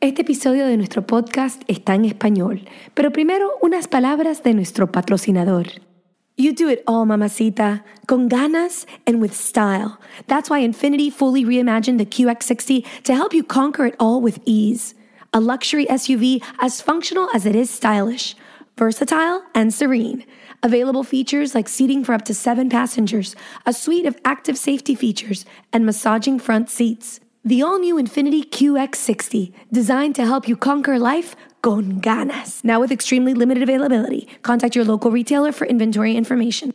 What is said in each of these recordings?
Este episodio de nuestro podcast está en español, pero primero unas palabras de nuestro patrocinador. You do it all, mamacita, con ganas and with style. That's why Infinity fully reimagined the QX60 to help you conquer it all with ease. A luxury SUV as functional as it is stylish, versatile and serene. Available features like seating for up to seven passengers, a suite of active safety features, and massaging front seats. The all new Infinity QX60, designed to help you conquer life con ganas. Now with extremely limited availability. Contact your local retailer for inventory information.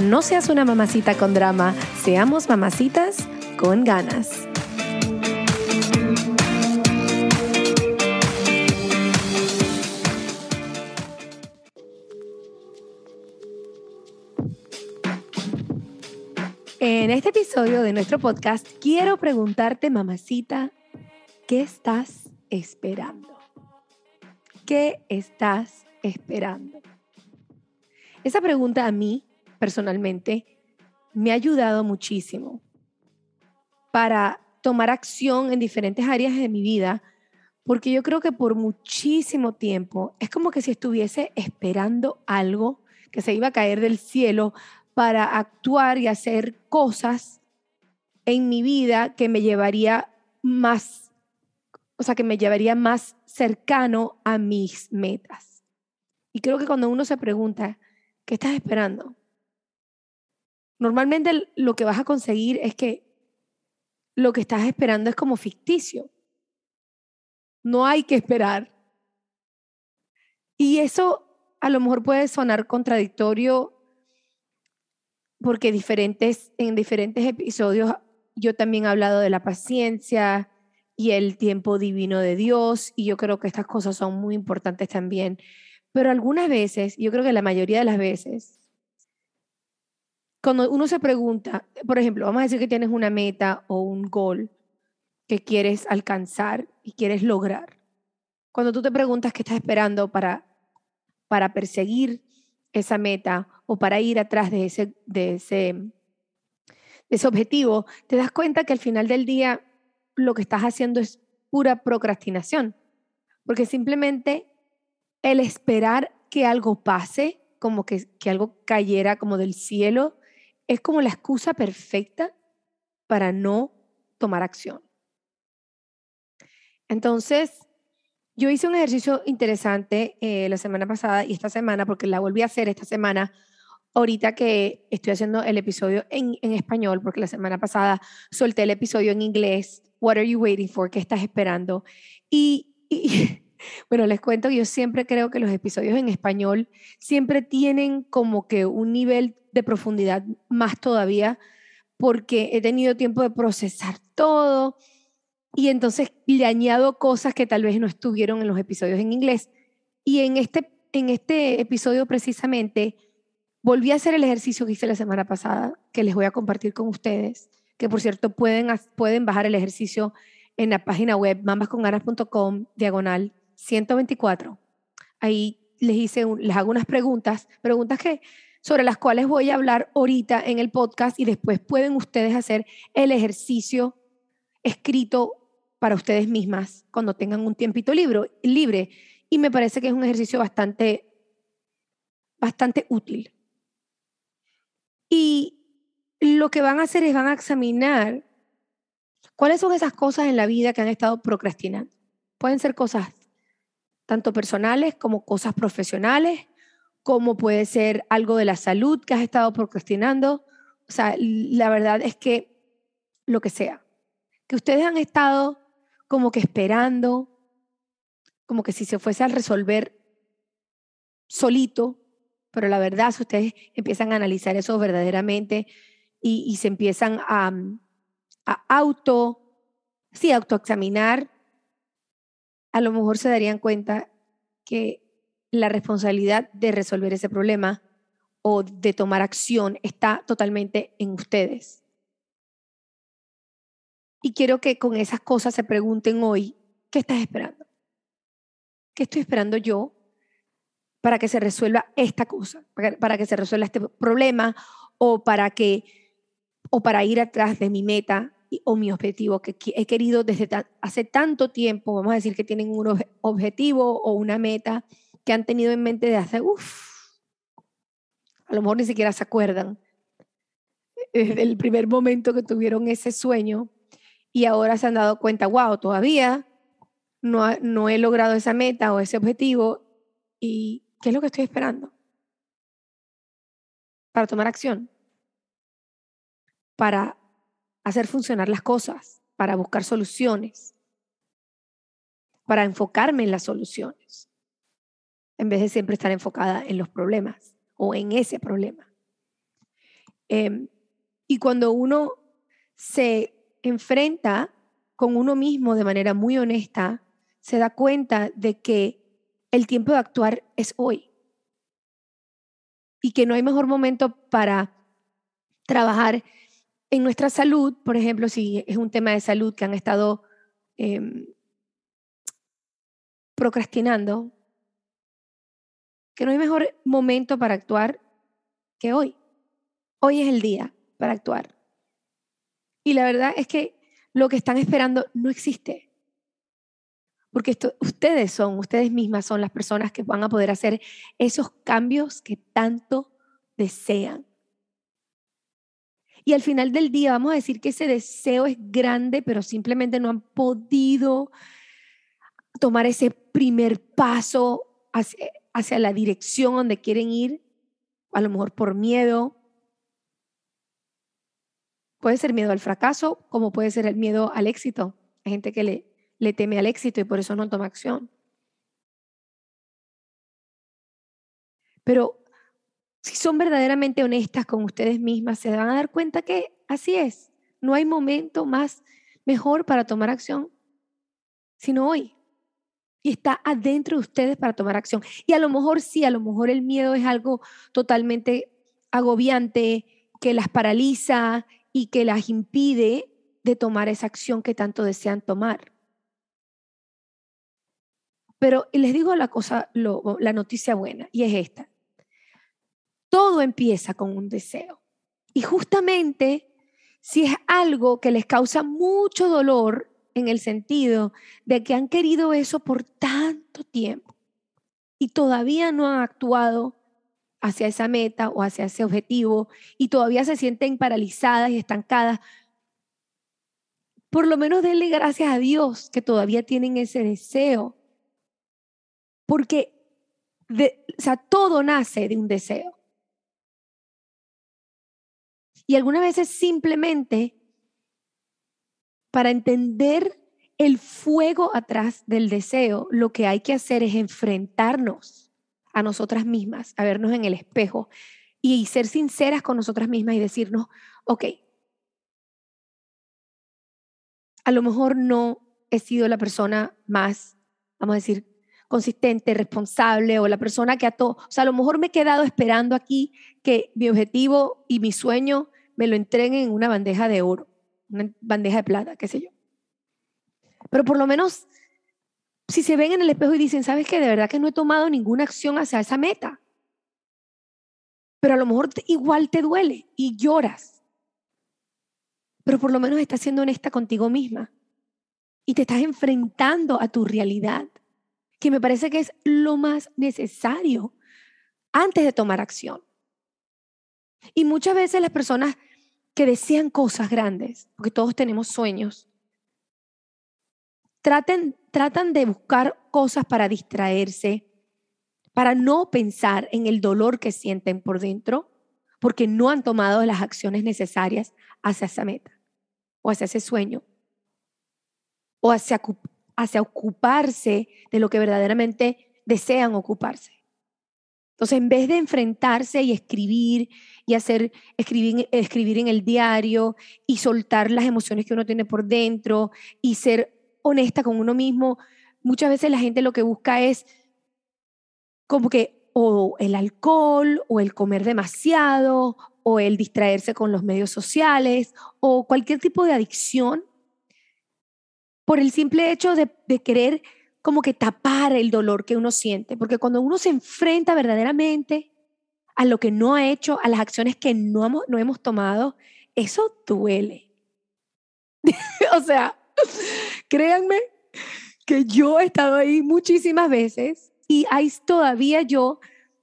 no seas una mamacita con drama, seamos mamacitas con ganas. En este episodio de nuestro podcast quiero preguntarte, mamacita, ¿qué estás esperando? ¿Qué estás esperando? Esa pregunta a mí, personalmente, me ha ayudado muchísimo para tomar acción en diferentes áreas de mi vida, porque yo creo que por muchísimo tiempo es como que si estuviese esperando algo que se iba a caer del cielo para actuar y hacer cosas en mi vida que me llevaría más, o sea, que me llevaría más cercano a mis metas. Y creo que cuando uno se pregunta, ¿qué estás esperando? Normalmente lo que vas a conseguir es que lo que estás esperando es como ficticio. No hay que esperar. Y eso a lo mejor puede sonar contradictorio porque diferentes, en diferentes episodios yo también he hablado de la paciencia y el tiempo divino de Dios, y yo creo que estas cosas son muy importantes también. Pero algunas veces, yo creo que la mayoría de las veces, cuando uno se pregunta, por ejemplo, vamos a decir que tienes una meta o un gol que quieres alcanzar y quieres lograr. Cuando tú te preguntas qué estás esperando para, para perseguir esa meta o para ir atrás de ese, de ese, ese objetivo, te das cuenta que al final del día lo que estás haciendo es pura procrastinación, porque simplemente el esperar que algo pase, como que, que algo cayera como del cielo, es como la excusa perfecta para no tomar acción. Entonces, yo hice un ejercicio interesante eh, la semana pasada y esta semana, porque la volví a hacer esta semana, ahorita que estoy haciendo el episodio en, en, español, porque la semana pasada solté el episodio en inglés, What are you waiting for? ¿Qué estás esperando? Y, y bueno, les cuento que yo siempre creo que los episodios en español siempre tienen como que un nivel de profundidad más todavía, porque he tenido tiempo de procesar todo y entonces le añado cosas que tal vez no estuvieron en los episodios en inglés. Y en este, en este episodio precisamente Volví a hacer el ejercicio que hice la semana pasada, que les voy a compartir con ustedes, que por cierto pueden, pueden bajar el ejercicio en la página web mamasconganas.com, diagonal 124. Ahí les hice, les hago unas preguntas, preguntas que sobre las cuales voy a hablar ahorita en el podcast y después pueden ustedes hacer el ejercicio escrito para ustedes mismas cuando tengan un tiempito libre, libre. Y me parece que es un ejercicio bastante, bastante útil. Y lo que van a hacer es van a examinar ¿Cuáles son esas cosas en la vida que han estado procrastinando? Pueden ser cosas tanto personales como cosas profesionales, como puede ser algo de la salud que has estado procrastinando. O sea, la verdad es que lo que sea, que ustedes han estado como que esperando, como que si se fuese a resolver solito, pero la verdad, si ustedes empiezan a analizar eso verdaderamente y, se empiezan a, a auto, sí, autoexaminar, a lo mejor se darían cuenta que la responsabilidad de resolver ese problema o de tomar acción está totalmente en ustedes. Y quiero que con esas cosas se pregunten hoy, ¿qué estás esperando? ¿Qué estoy esperando yo para que se resuelva esta cosa, para que se resuelva este problema o para que o para ir atrás de mi meta o mi objetivo que he querido desde hace tanto tiempo, vamos a decir que tienen un objetivo o una meta que han tenido en mente de hace, uff, a lo mejor ni siquiera se acuerdan desde el primer momento que tuvieron ese sueño y ahora se han dado cuenta, wow, todavía no, no he logrado esa meta o ese objetivo y ¿qué es lo que estoy esperando? Para tomar acción, para hacer funcionar las cosas, para buscar soluciones, para enfocarme en las soluciones, en vez de siempre estar enfocada en los problemas o en ese problema. Em, y cuando uno se enfrenta con uno mismo de manera muy honesta, se da cuenta de que el tiempo de actuar es hoy. Y que no hay mejor momento para trabajar en nuestra salud, por ejemplo, si es un tema de salud que han estado em, procrastinando, que no hay mejor momento para actuar que hoy. Hoy es el día para actuar. Y la verdad es que lo que están esperando no existe. Porque ustedes son, ustedes mismas son las personas que van a poder hacer esos cambios que tanto desean. Y al final del día vamos a decir que ese deseo es grande, pero simplemente no han podido tomar ese primer paso hacia, la dirección donde quieren ir, a lo mejor por miedo. Puede ser miedo al fracaso, como puede ser el miedo al éxito. Hay gente que le, le teme al éxito y por eso no toma acción. Pero si son verdaderamente honestas con ustedes mismas, se van a dar cuenta que así es. No hay momento más mejor para tomar acción, sino hoy. Y está adentro de ustedes para tomar acción. Y a lo mejor sí, a lo mejor el miedo es algo totalmente agobiante, que las paraliza y que las impide de tomar esa acción que tanto desean tomar. Pero les digo la cosa, la noticia buena, y es esta. Todo empieza con un deseo. Y justamente si es algo que les causa mucho dolor en el sentido de que han querido eso por tanto tiempo y todavía no han actuado hacia esa meta o hacia ese objetivo y todavía se sienten paralizadas y estancadas, por lo menos denle gracias a Dios que todavía tienen ese deseo. Porque o sea, todo nace de un deseo. Y algunas veces simplemente para entender el fuego atrás del deseo, lo que hay que hacer es enfrentarnos a nosotras mismas, a vernos en el espejo y ser sinceras con nosotras mismas y decirnos, ok, a lo mejor no he sido la persona más, vamos a decir, consistente, responsable o la persona que a todo, o sea, a lo mejor me he quedado esperando aquí que mi objetivo y mi sueño me lo entreguen en una bandeja de oro, una bandeja de plata, qué sé yo. Pero por lo menos, si se ven en el espejo y dicen, ¿sabes qué? De verdad que no he tomado ninguna acción hacia esa meta. Pero a lo mejor igual te duele y lloras. Pero por lo menos estás siendo honesta contigo misma. Y te estás enfrentando a tu realidad, que me parece que es lo más necesario antes de tomar acción. Y muchas veces las personas que desean cosas grandes, porque todos tenemos sueños, tratan de buscar cosas para distraerse, para no pensar en el dolor que sienten por dentro, porque no han tomado las acciones necesarias hacia esa meta o hacia ese sueño o hacia ocuparse de lo que verdaderamente desean ocuparse. Entonces, en vez de enfrentarse y escribir y hacer, escribir, escribir en el diario y soltar las emociones que uno tiene por dentro y ser honesta con uno mismo, muchas veces la gente lo que busca es como que o el alcohol o el comer demasiado o el distraerse con los medios sociales o cualquier tipo de adicción por el simple hecho de, querer como que tapar el dolor que uno siente. Porque cuando uno se enfrenta verdaderamente a lo que no ha hecho, a las acciones que no hemos, no hemos tomado, eso duele. o sea, créanme que yo he estado ahí muchísimas veces y hay todavía yo,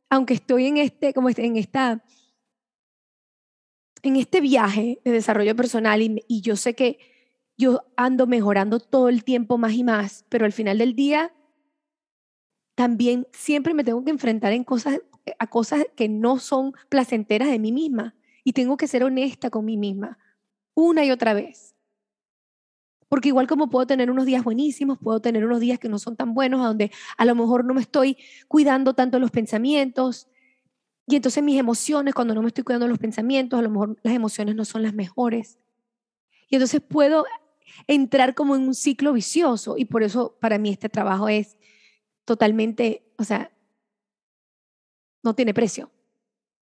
aunque estoy en este, como en esta, en este viaje de desarrollo personal y, y yo sé que yo ando mejorando todo el tiempo más y más, pero al final del día también siempre me tengo que enfrentar en cosas, a cosas que no son placenteras de mí misma y tengo que ser honesta con mí misma una y otra vez. Porque igual como puedo tener unos días buenísimos, puedo tener unos días que no son tan buenos, a donde a lo mejor no me estoy cuidando tanto los pensamientos. Y entonces mis emociones, cuando no me estoy cuidando los pensamientos, a lo mejor las emociones no son las mejores. Y entonces puedo entrar como en un ciclo vicioso. Y por eso para mí este trabajo es totalmente, o sea, no tiene precio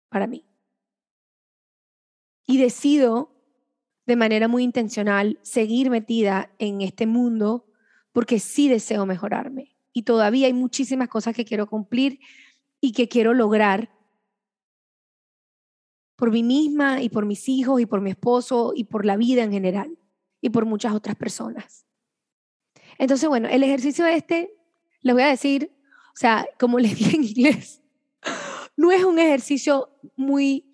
para mí. Y decido de manera muy intencional seguir metida en este mundo porque sí deseo mejorarme. Y todavía hay muchísimas cosas que quiero cumplir y que quiero lograr por mí misma y por mis hijos y por mi esposo y por la vida en general y por muchas otras personas. Entonces, bueno, el ejercicio este, les voy a decir, o sea, como les dije en inglés, no es un ejercicio muy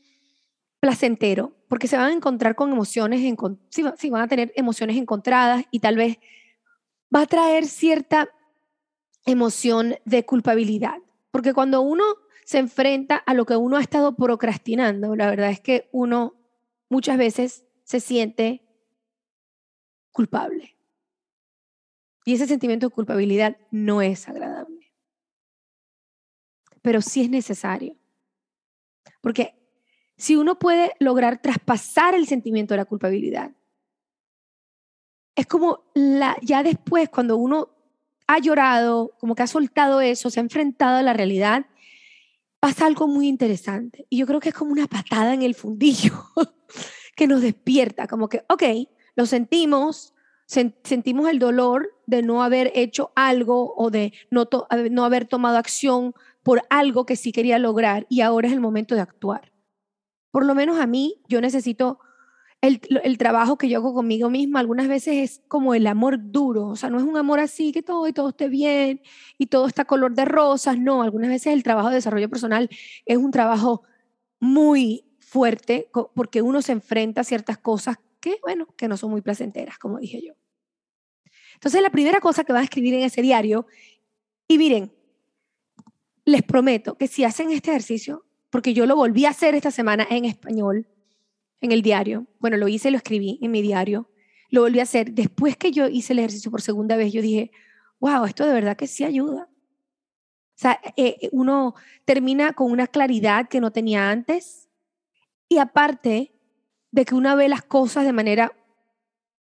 placentero, porque se van a encontrar con emociones, sí, van a tener emociones encontradas y tal vez va a traer cierta emoción de culpabilidad, porque cuando uno se enfrenta a lo que uno ha estado procrastinando, la verdad es que uno muchas veces se siente culpable. Y ese sentimiento de culpabilidad no es agradable. Pero sí es necesario. Porque si uno puede lograr traspasar el sentimiento de la culpabilidad, es como la, ya después, cuando uno ha llorado, como que ha soltado eso, se ha enfrentado a la realidad, pasa algo muy interesante. Y yo creo que es como una patada en el fundillo que nos despierta, como que, ok, lo sentimos, sentimos el dolor de no haber hecho algo o de no, no haber tomado acción por algo que sí quería lograr y ahora es el momento de actuar. Por lo menos a mí, yo necesito el, el, trabajo que yo hago conmigo misma. Algunas veces es como el amor duro, o sea, no es un amor así que todo y todo esté bien y todo está color de rosas, no, algunas veces el trabajo de desarrollo personal es un trabajo muy fuerte porque uno se enfrenta a ciertas cosas que, bueno, que no son muy placenteras, como dije yo. Entonces, la primera cosa que van a escribir en ese diario, y miren, les prometo que si hacen este ejercicio, porque yo lo volví a hacer esta semana en español, en el diario, bueno, lo hice lo escribí en mi diario, lo volví a hacer. Después que yo hice el ejercicio por segunda vez, yo dije, wow, esto de verdad que sí ayuda. O sea, eh, uno termina con una claridad que no tenía antes y aparte de que uno ve las cosas de manera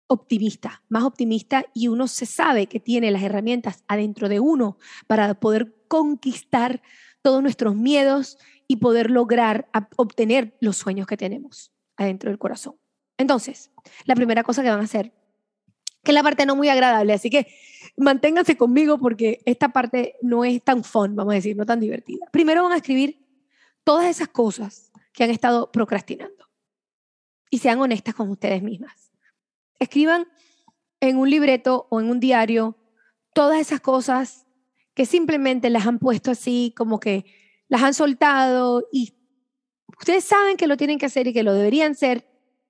optimista, más optimista y uno se sabe que tiene las herramientas adentro de uno para poder conquistar todos nuestros miedos y poder lograr obtener los sueños que tenemos adentro del corazón. Entonces, la primera cosa que van a hacer, que es la parte no muy agradable, así que manténganse conmigo porque esta parte no es tan fun, vamos a decir, no tan divertida. Primero van a escribir todas esas cosas que han estado procrastinando y sean honestas con ustedes mismas. Escriban en un libreto o en un diario todas esas cosas que simplemente las han puesto así, como que las han soltado y ustedes saben que lo tienen que hacer y que lo deberían ser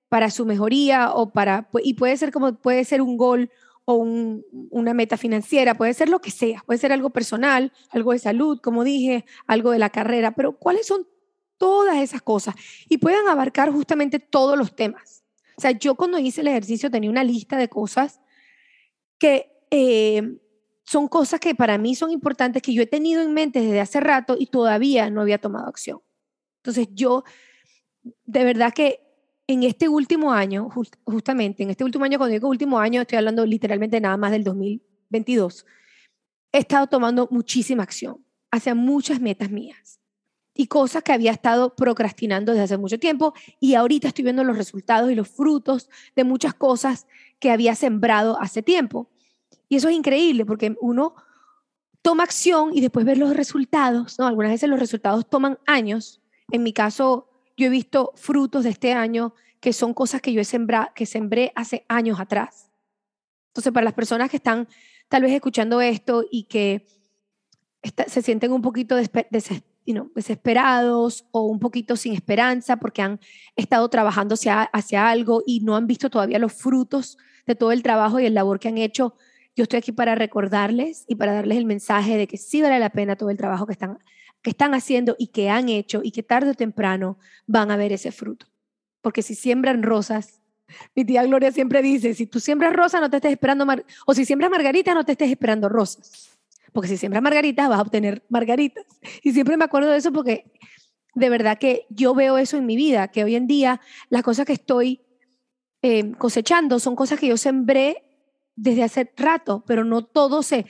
para su mejoría o para y puede ser como puede ser un gol o una meta financiera, puede ser lo que sea, puede ser algo personal, algo de salud, como dije, algo de la carrera, pero ¿cuáles son todas esas cosas? Y pueden abarcar justamente todos los temas. O sea, yo cuando hice el ejercicio tenía una lista de cosas que eh, son cosas que para mí son importantes, que yo he tenido en mente desde hace rato y todavía no había tomado acción. Entonces yo, de verdad que en este último año, justamente en este último año, cuando digo último año, estoy hablando literalmente nada más del 2022, he estado tomando muchísima acción hacia muchas metas mías y cosas que había estado procrastinando desde hace mucho tiempo y ahorita estoy viendo los resultados y los frutos de muchas cosas que había sembrado hace tiempo. Y eso es increíble porque uno toma acción y después ver los resultados, ¿no? Algunas veces los resultados toman años. En mi caso, yo he visto frutos de este año que son cosas que yo he sembrado, que sembré hace años atrás. Entonces, para las personas que están tal vez escuchando esto y que se sienten un poquito desesperados o un poquito sin esperanza porque han estado trabajando hacia, hacia algo y no han visto todavía los frutos de todo el trabajo y el labor que han hecho, yo estoy aquí para recordarles y para darles el mensaje de que sí vale la pena todo el trabajo que están que están haciendo y que han hecho y que tarde o temprano van a ver ese fruto. Porque si siembran rosas, mi tía Gloria siempre dice, si tú siembras rosas no te estés esperando, o si siembras margaritas no te estés esperando rosas. Porque si siembras margaritas vas a obtener margaritas. Y siempre me acuerdo de eso porque de verdad que yo veo eso en mi vida, que hoy en día las cosas que estoy eh, cosechando son cosas que yo sembré desde hace rato, pero no todo se,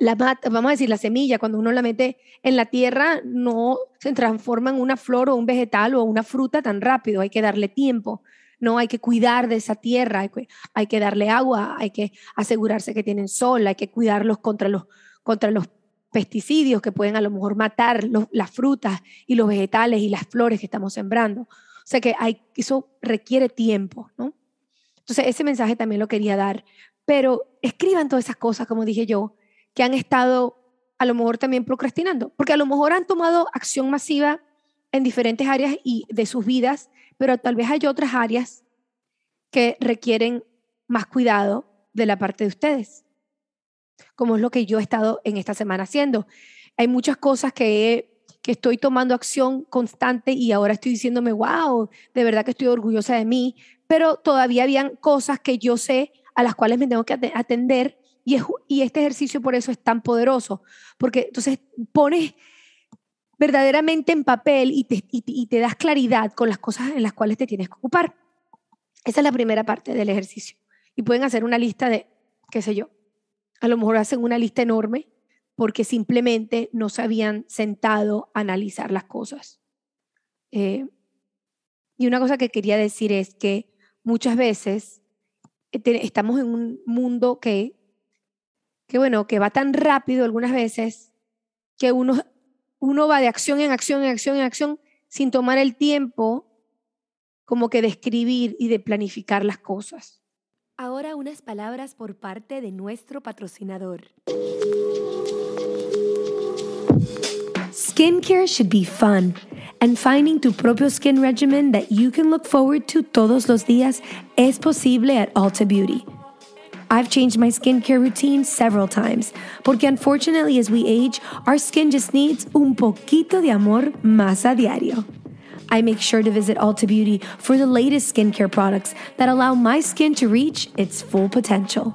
la vamos a decir, la semilla, cuando uno la mete en la tierra, no se transforma en una flor o un vegetal o una fruta tan rápido, hay que darle tiempo, no hay que cuidar de esa tierra, hay que, hay que darle agua, hay que asegurarse que tienen sol, hay que cuidarlos contra los, contra los pesticidios que pueden a lo mejor matar las frutas y los vegetales y las flores que estamos sembrando. O sea que hay, eso requiere tiempo, ¿no? Entonces ese mensaje también lo quería dar, pero escriban todas esas cosas, como dije yo, que han estado a lo mejor también procrastinando, porque a lo mejor han tomado acción masiva en diferentes áreas y de sus vidas, pero tal vez hay otras áreas que requieren más cuidado de la parte de ustedes, como es lo que yo he estado en esta semana haciendo. Hay muchas cosas que, que estoy tomando acción constante y ahora estoy diciéndome, wow, de verdad que estoy orgullosa de mí, pero todavía habían cosas que yo sé a las cuales me tengo que atender y, este ejercicio por eso es tan poderoso, porque entonces pones verdaderamente en papel y te, y te das claridad con las cosas en las cuales te tienes que ocupar. Esa es la primera parte del ejercicio. Y pueden hacer una lista de, qué sé yo, a lo mejor hacen una lista enorme porque simplemente no se habían sentado a analizar las cosas. Eh, y una cosa que quería decir es que muchas veces eh, estamos en un mundo que que bueno, que va tan rápido algunas veces que uno, uno va de acción en acción, en acción, en acción, sin tomar el tiempo como que de escribir y de planificar las cosas. Ahora unas palabras por parte de nuestro patrocinador. Skincare should be fun, and finding tu propio skin regimen that you can look forward to todos los días es posible at Ulta Beauty. I've changed my skincare routine several times, porque unfortunately, as we age, our skin just needs un poquito de amor más a diario. I make sure to visit Ulta Beauty for the latest skincare products that allow my skin to reach its full potential.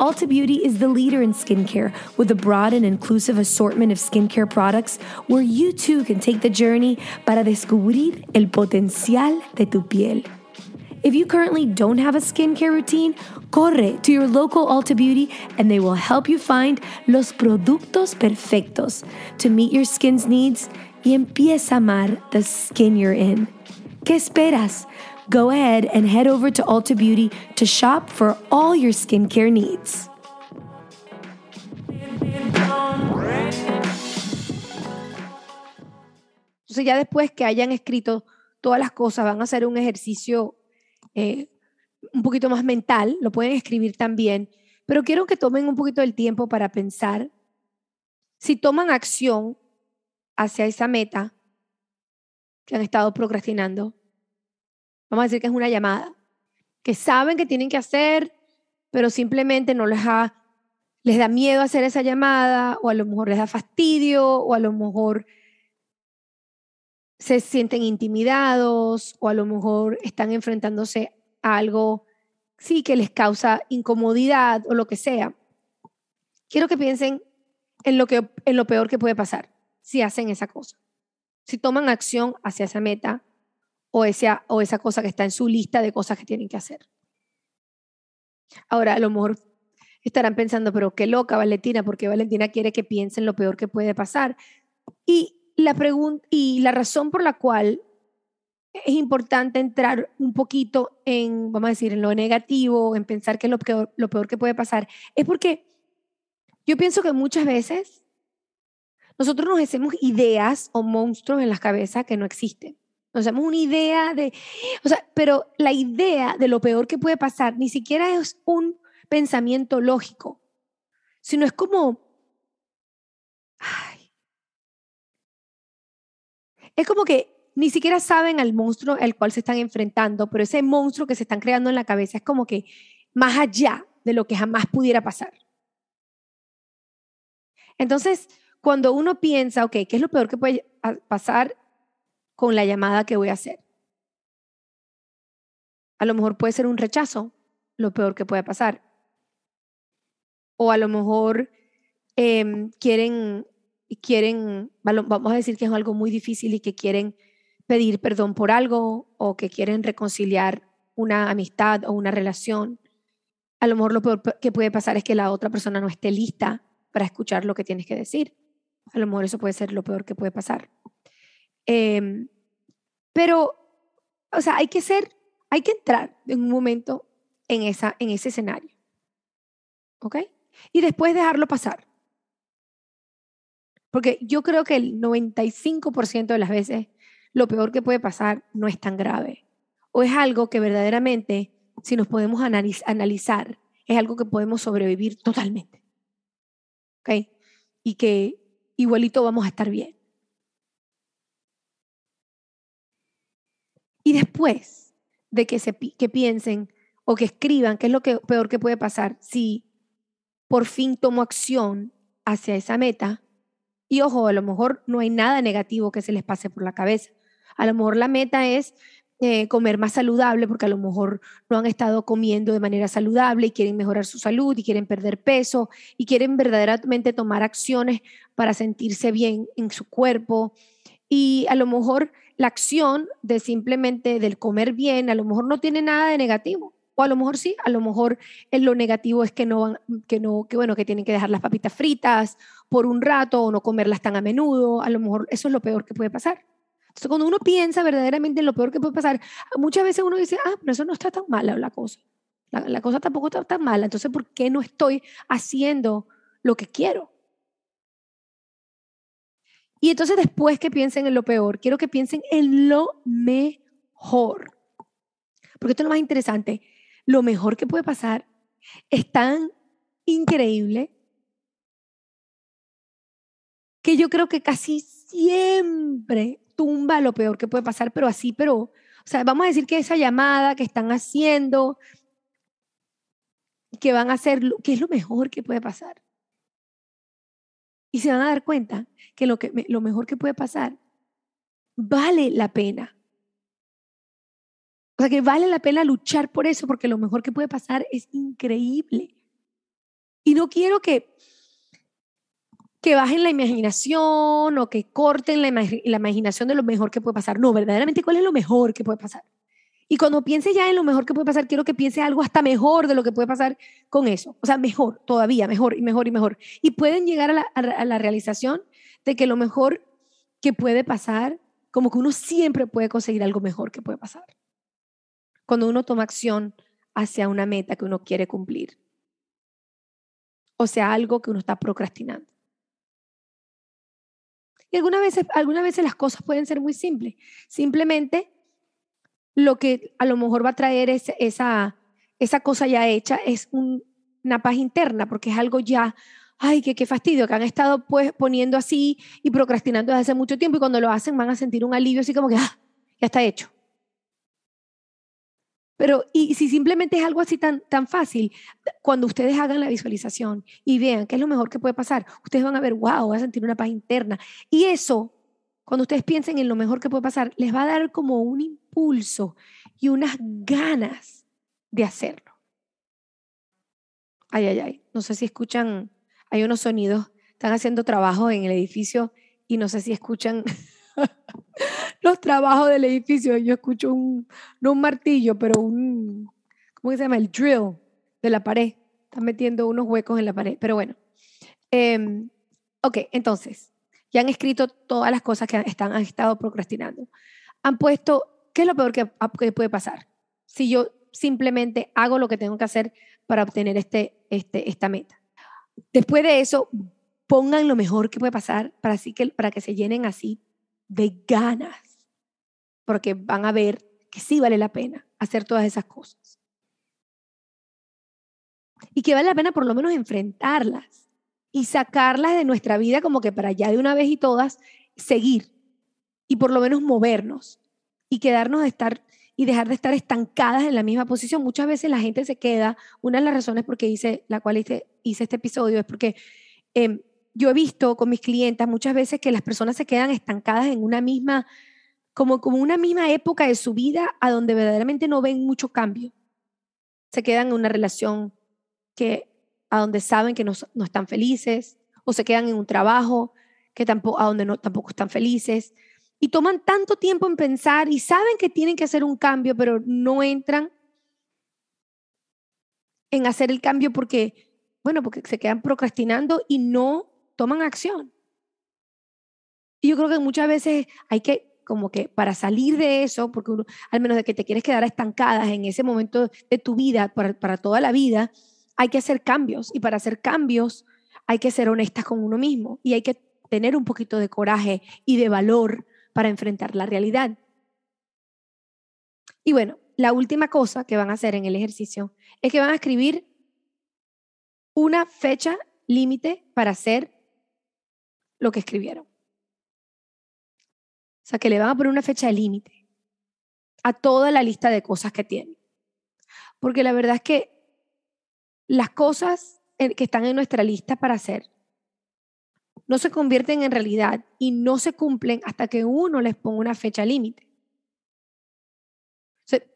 Ulta Beauty is the leader in skincare with a broad and inclusive assortment of skincare products where you too can take the journey para descubrir el potencial de tu piel. If you currently don't have a skincare routine, corre to your local Ulta Beauty and they will help you find los productos perfectos to meet your skin's needs y empieza a amar the skin you're in. ¿Qué esperas? Go ahead and head over to Ulta Beauty to shop for all your skincare needs. Entonces ya después que hayan escrito todas las cosas, van a hacer un ejercicio eh, un poquito más mental, lo pueden escribir también, pero quiero que tomen un poquito del tiempo para pensar si toman acción hacia esa meta que han estado procrastinando. Vamos a decir que es una llamada, que saben que tienen que hacer, pero simplemente no les da, les da miedo hacer esa llamada, o a lo mejor les da fastidio, o a lo mejor se sienten intimidados, o a lo mejor están enfrentándose a algo, sí, que les causa incomodidad o lo que sea. Quiero que piensen en lo, que, en lo peor que puede pasar si hacen esa cosa. Si toman acción hacia esa meta o esa, o esa cosa que está en su lista de cosas que tienen que hacer. Ahora, a lo mejor estarán pensando, pero qué loca Valentina, porque Valentina quiere que piensen lo peor que puede pasar. Y la, y la razón por la cual es importante entrar un poquito en, vamos a decir, en lo negativo, en pensar que lo peor, lo peor que puede pasar, es porque yo pienso que muchas veces nosotros nos hacemos ideas o monstruos en la cabeza que no existen. Nos hacemos una idea de, o sea, pero la idea de lo peor que puede pasar ni siquiera es un pensamiento lógico, sino es como, ay, es como que ni siquiera saben al monstruo al cual se están enfrentando, pero ese monstruo que se están creando en la cabeza es como que más allá de lo que jamás pudiera pasar. Entonces, cuando uno piensa, ok, ¿qué es lo peor que puede pasar con la llamada que voy a hacer? A lo mejor puede ser un rechazo, lo peor que puede pasar. O a lo mejor em, quieren, quieren, vamos a decir que es algo muy difícil y que quieren pedir perdón por algo o que quieren reconciliar una amistad o una relación. A lo mejor lo peor que puede pasar es que la otra persona no esté lista para escuchar lo que tienes que decir. A lo mejor eso puede ser lo peor que puede pasar. Em, pero, o sea, hay que ser, hay que entrar en un momento en, esa, en ese escenario. ¿Ok? Y después dejarlo pasar. Porque yo creo que el 95% de las veces lo peor que puede pasar no es tan grave. O es algo que verdaderamente, si nos podemos analizar, es algo que podemos sobrevivir totalmente. ¿Ok? Y que igualito vamos a estar bien. Y después de que, se, que piensen o que escriban qué es lo que, peor que puede pasar si por fin tomo acción hacia esa meta, y ojo, a lo mejor no hay nada negativo que se les pase por la cabeza. A lo mejor la meta es eh, comer más saludable porque a lo mejor no han estado comiendo de manera saludable y quieren mejorar su salud y quieren perder peso y quieren verdaderamente tomar acciones para sentirse bien en su cuerpo. Y a lo mejor la acción de simplemente del comer bien, a lo mejor no tiene nada de negativo. O a lo mejor sí, a lo mejor lo negativo es que no, que no, que bueno, que tienen que dejar las papitas fritas por un rato o no comerlas tan a menudo. A lo mejor eso es lo peor que puede pasar. Cuando uno piensa verdaderamente en lo peor que puede pasar, muchas veces uno dice, ah, pero eso no está tan mala la cosa. La, cosa tampoco está tan mala. Entonces, ¿por qué no estoy haciendo lo que quiero? Y entonces, después que piensen en lo peor, quiero que piensen en lo mejor. Porque esto es lo más interesante. Lo mejor que puede pasar es tan increíble que yo creo que casi siempre tumba lo peor que puede pasar, pero así, pero, o sea, vamos a decir que esa llamada que están haciendo, que van a hacer, que es lo mejor que puede pasar. Y se van a dar cuenta que lo, que, lo mejor que puede pasar vale la pena. O sea, que vale la pena luchar por eso, porque lo mejor que puede pasar es increíble. Y no quiero que que bajen la imaginación o que corten la, imaginación de lo mejor que puede pasar. No, verdaderamente, ¿cuál es lo mejor que puede pasar? Y cuando piense ya en lo mejor que puede pasar, quiero que piense algo hasta mejor de lo que puede pasar con eso. O sea, mejor, todavía, mejor y mejor y mejor. Y pueden llegar a la, a la realización de que lo mejor que puede pasar, como que uno siempre puede conseguir algo mejor que puede pasar. Cuando uno toma acción hacia una meta que uno quiere cumplir. O sea, algo que uno está procrastinando. Y algunas veces, algunas veces las cosas pueden ser muy simples. Simplemente lo que a lo mejor va a traer esa, esa cosa ya hecha es una paz interna, porque es algo ya, ay, qué, qué fastidio, que han estado pues poniendo así y procrastinando desde hace mucho tiempo y cuando lo hacen van a sentir un alivio así como que, ah, ya está hecho. Pero, y si simplemente es algo así tan, tan fácil, cuando ustedes hagan la visualización y vean qué es lo mejor que puede pasar, ustedes van a ver, wow, voy a sentir una paz interna. Y eso, cuando ustedes piensen en lo mejor que puede pasar, les va a dar como un impulso y unas ganas de hacerlo. Ay, ay, ay. No sé si escuchan, hay unos sonidos, están haciendo trabajo en el edificio y no sé si escuchan los trabajos del edificio. Yo escucho un, no un martillo, pero un, ¿cómo se llama? El drill de la pared. Están metiendo unos huecos en la pared. Pero bueno. Em, ok, entonces, ya han escrito todas las cosas que están, han estado procrastinando. Han puesto, ¿qué es lo peor que, que puede pasar? Si yo simplemente hago lo que tengo que hacer para obtener este, este, esta meta. Después de eso, pongan lo mejor que puede pasar para, así que, para que se llenen así de ganas, porque van a ver que sí vale la pena hacer todas esas cosas. Y que vale la pena por lo menos enfrentarlas y sacarlas de nuestra vida como que para ya de una vez y todas seguir y por lo menos movernos y quedarnos de estar y dejar de estar estancadas en la misma posición. Muchas veces la gente se queda, una de las razones por hice, la cual hice, hice este episodio es porque eh, yo he visto con mis clientas muchas veces que las personas se quedan estancadas en una misma, como, como una misma época de su vida a donde verdaderamente no ven mucho cambio. Se quedan en una relación que, a donde saben que no, no están felices, o se quedan en un trabajo que tampoco, a donde no, tampoco están felices, y toman tanto tiempo en pensar y saben que tienen que hacer un cambio, pero no entran en hacer el cambio porque, bueno, porque se quedan procrastinando y no toman acción. Y yo creo que muchas veces hay que, como que para salir de eso, porque al menos de que te quieres quedar estancadas en ese momento de tu vida, para, para toda la vida, hay que hacer cambios. Y para hacer cambios hay que ser honestas con uno mismo y hay que tener un poquito de coraje y de valor para enfrentar la realidad. Y bueno, la última cosa que van a hacer en el ejercicio es que van a escribir una fecha límite para hacer lo que escribieron. O sea, que le van a poner una fecha límite a toda la lista de cosas que tienen. Porque la verdad es que las cosas que están en nuestra lista para hacer no se convierten en realidad y no se cumplen hasta que uno les ponga una fecha límite.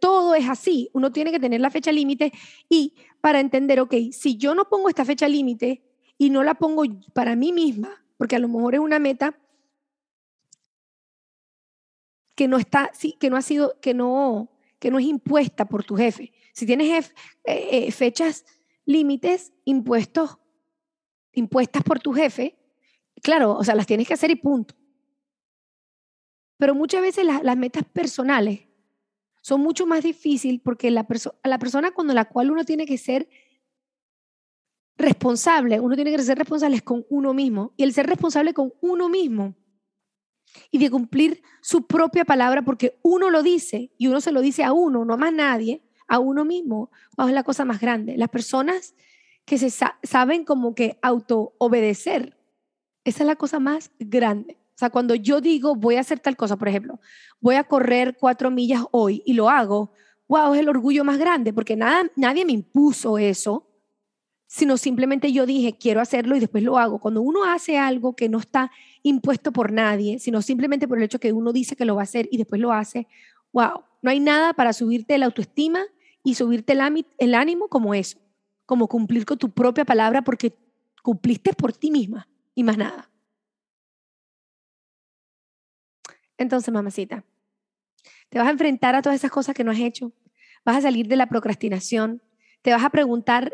todo es así. Uno tiene que tener la fecha límite y para entender, ok, si yo no pongo esta fecha límite y no la pongo para mí misma, porque a lo mejor es una meta que no está, sí, que no ha sido, que no, que no es impuesta por tu jefe. Si tienes eh, eh, fechas límites impuestos, impuestas por tu jefe, claro, o sea, las tienes que hacer y punto. Pero muchas veces las metas personales son mucho más difíciles porque la, la persona con la cual uno tiene que ser responsable, uno tiene que ser responsable con uno mismo. Y el ser responsable con uno mismo y de cumplir su propia palabra porque uno lo dice y uno se lo dice a uno, no a más nadie, a uno mismo, es la cosa más grande. Las personas que se saben como que auto obedecer, esa es la cosa más grande. O sea, cuando yo digo voy a hacer tal cosa, por ejemplo, voy a correr cuatro millas hoy y lo hago, wow, es el orgullo más grande porque nada, nadie me impuso eso sino simplemente yo dije, quiero hacerlo y después lo hago. Cuando uno hace algo que no está impuesto por nadie, sino simplemente por el hecho que uno dice que lo va a hacer y después lo hace, wow, no hay nada para subirte la autoestima y subirte el ánimo como eso, como cumplir con tu propia palabra porque cumpliste por ti misma y más nada. Entonces, mamacita, te vas a enfrentar a todas esas cosas que no has hecho, vas a salir de la procrastinación, te vas a preguntar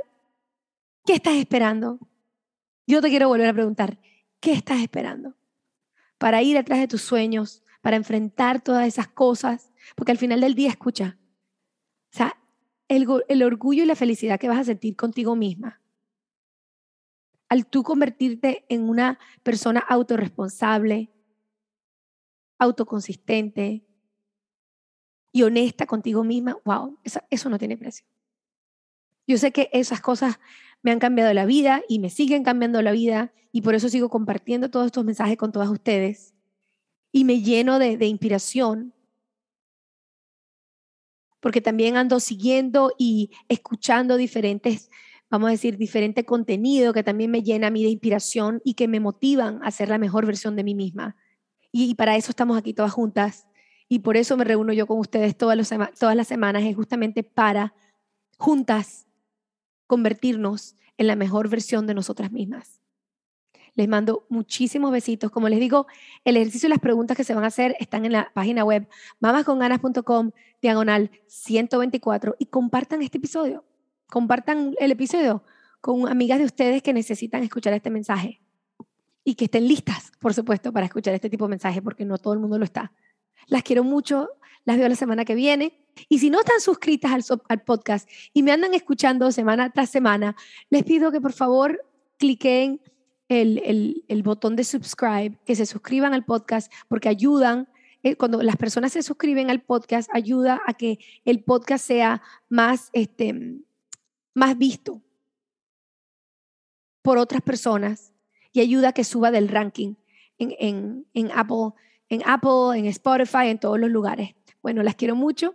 ¿Qué estás esperando? Yo te quiero volver a preguntar, ¿qué estás esperando? Para ir atrás de tus sueños, para enfrentar todas esas cosas, porque al final del día, escucha, o sea, el, orgullo y la felicidad que vas a sentir contigo misma, al tú convertirte en una persona autorresponsable, autoconsistente y honesta contigo misma, wow, eso no tiene precio. Yo sé que esas cosas me han cambiado la vida y me siguen cambiando la vida y por eso sigo compartiendo todos estos mensajes con todas ustedes y me lleno de, inspiración porque también ando siguiendo y escuchando diferentes, vamos a decir, diferente contenido que también me llena a mí de inspiración y que me motivan a ser la mejor versión de mí misma. Y, para eso estamos aquí todas juntas y por eso me reúno yo con ustedes todas, todas las semanas, es justamente para juntas convertirnos en la mejor versión de nosotras mismas. Les mando muchísimos besitos. Como les digo, el ejercicio y las preguntas que se van a hacer están en la página web mamasconganas.com, diagonal 124, y compartan este episodio. Compartan el episodio con amigas de ustedes que necesitan escuchar este mensaje y que estén listas, por supuesto, para escuchar este tipo de mensaje, porque no todo el mundo lo está. Las quiero mucho, las veo la semana que viene. Y si no están suscritas al, al podcast y me andan escuchando semana tras semana, les pido que por favor cliquen el, el, botón de subscribe, que se suscriban al podcast, porque ayudan, eh, cuando las personas se suscriben al podcast, ayuda a que el podcast sea más, este, más visto por otras personas y ayuda a que suba del ranking en, en, en, Apple, en Apple, en Spotify, en todos los lugares. Bueno, las quiero mucho.